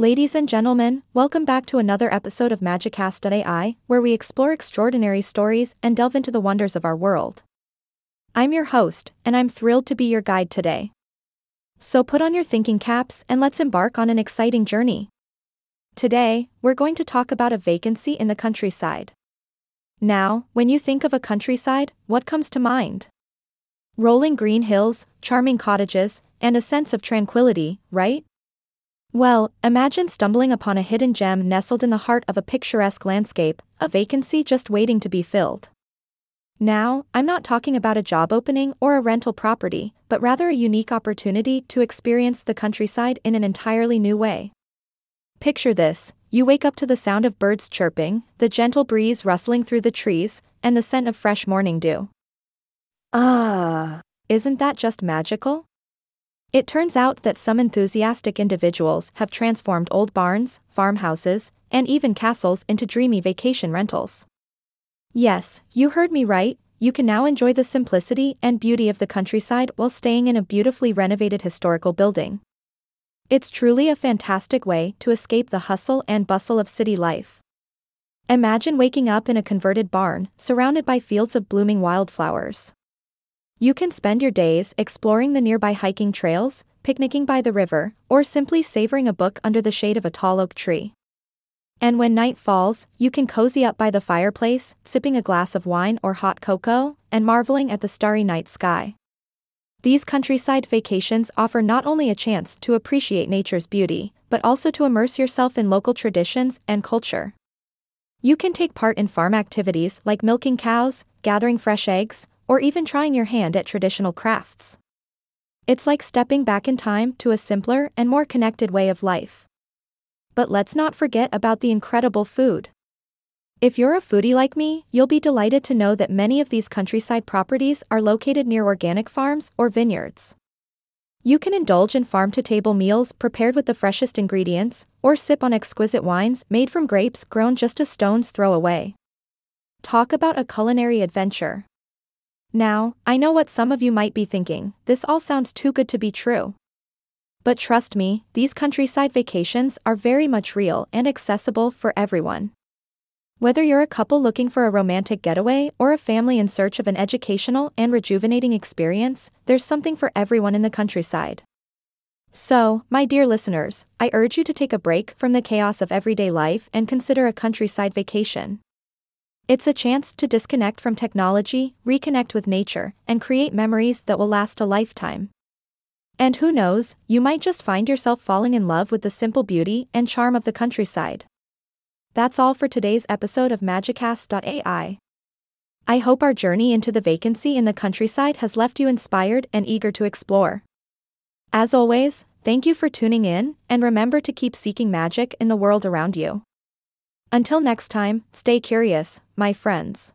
Ladies and gentlemen, welcome back to another episode of Magicast.ai, where we explore extraordinary stories and delve into the wonders of our world. I'm your host, and I'm thrilled to be your guide today. So put on your thinking caps and let's embark on an exciting journey. Today, we're going to talk about a vacancy in the countryside. Now, when you think of a countryside, what comes to mind? Rolling green hills, charming cottages, and a sense of tranquility, right? Well, imagine stumbling upon a hidden gem nestled in the heart of a picturesque landscape, a vacancy just waiting to be filled. Now, I'm not talking about a job opening or a rental property, but rather a unique opportunity to experience the countryside in an entirely new way. Picture this you wake up to the sound of birds chirping, the gentle breeze rustling through the trees, and the scent of fresh morning dew. Ah! Isn't that just magical? It turns out that some enthusiastic individuals have transformed old barns, farmhouses, and even castles into dreamy vacation rentals. Yes, you heard me right, you can now enjoy the simplicity and beauty of the countryside while staying in a beautifully renovated historical building. It's truly a fantastic way to escape the hustle and bustle of city life. Imagine waking up in a converted barn, surrounded by fields of blooming wildflowers. You can spend your days exploring the nearby hiking trails, picnicking by the river, or simply savoring a book under the shade of a tall oak tree. And when night falls, you can cozy up by the fireplace, sipping a glass of wine or hot cocoa, and marveling at the starry night sky. These countryside vacations offer not only a chance to appreciate nature's beauty, but also to immerse yourself in local traditions and culture. You can take part in farm activities like milking cows, gathering fresh eggs, or even trying your hand at traditional crafts. It's like stepping back in time to a simpler and more connected way of life. But let's not forget about the incredible food. If you're a foodie like me, you'll be delighted to know that many of these countryside properties are located near organic farms or vineyards. You can indulge in farm to table meals prepared with the freshest ingredients, or sip on exquisite wines made from grapes grown just a stone's throw away. Talk about a culinary adventure. Now, I know what some of you might be thinking this all sounds too good to be true. But trust me, these countryside vacations are very much real and accessible for everyone. Whether you're a couple looking for a romantic getaway or a family in search of an educational and rejuvenating experience, there's something for everyone in the countryside. So, my dear listeners, I urge you to take a break from the chaos of everyday life and consider a countryside vacation. It's a chance to disconnect from technology, reconnect with nature, and create memories that will last a lifetime. And who knows, you might just find yourself falling in love with the simple beauty and charm of the countryside. That's all for today's episode of Magicast.ai. I hope our journey into the vacancy in the countryside has left you inspired and eager to explore. As always, thank you for tuning in, and remember to keep seeking magic in the world around you. Until next time, stay curious, my friends.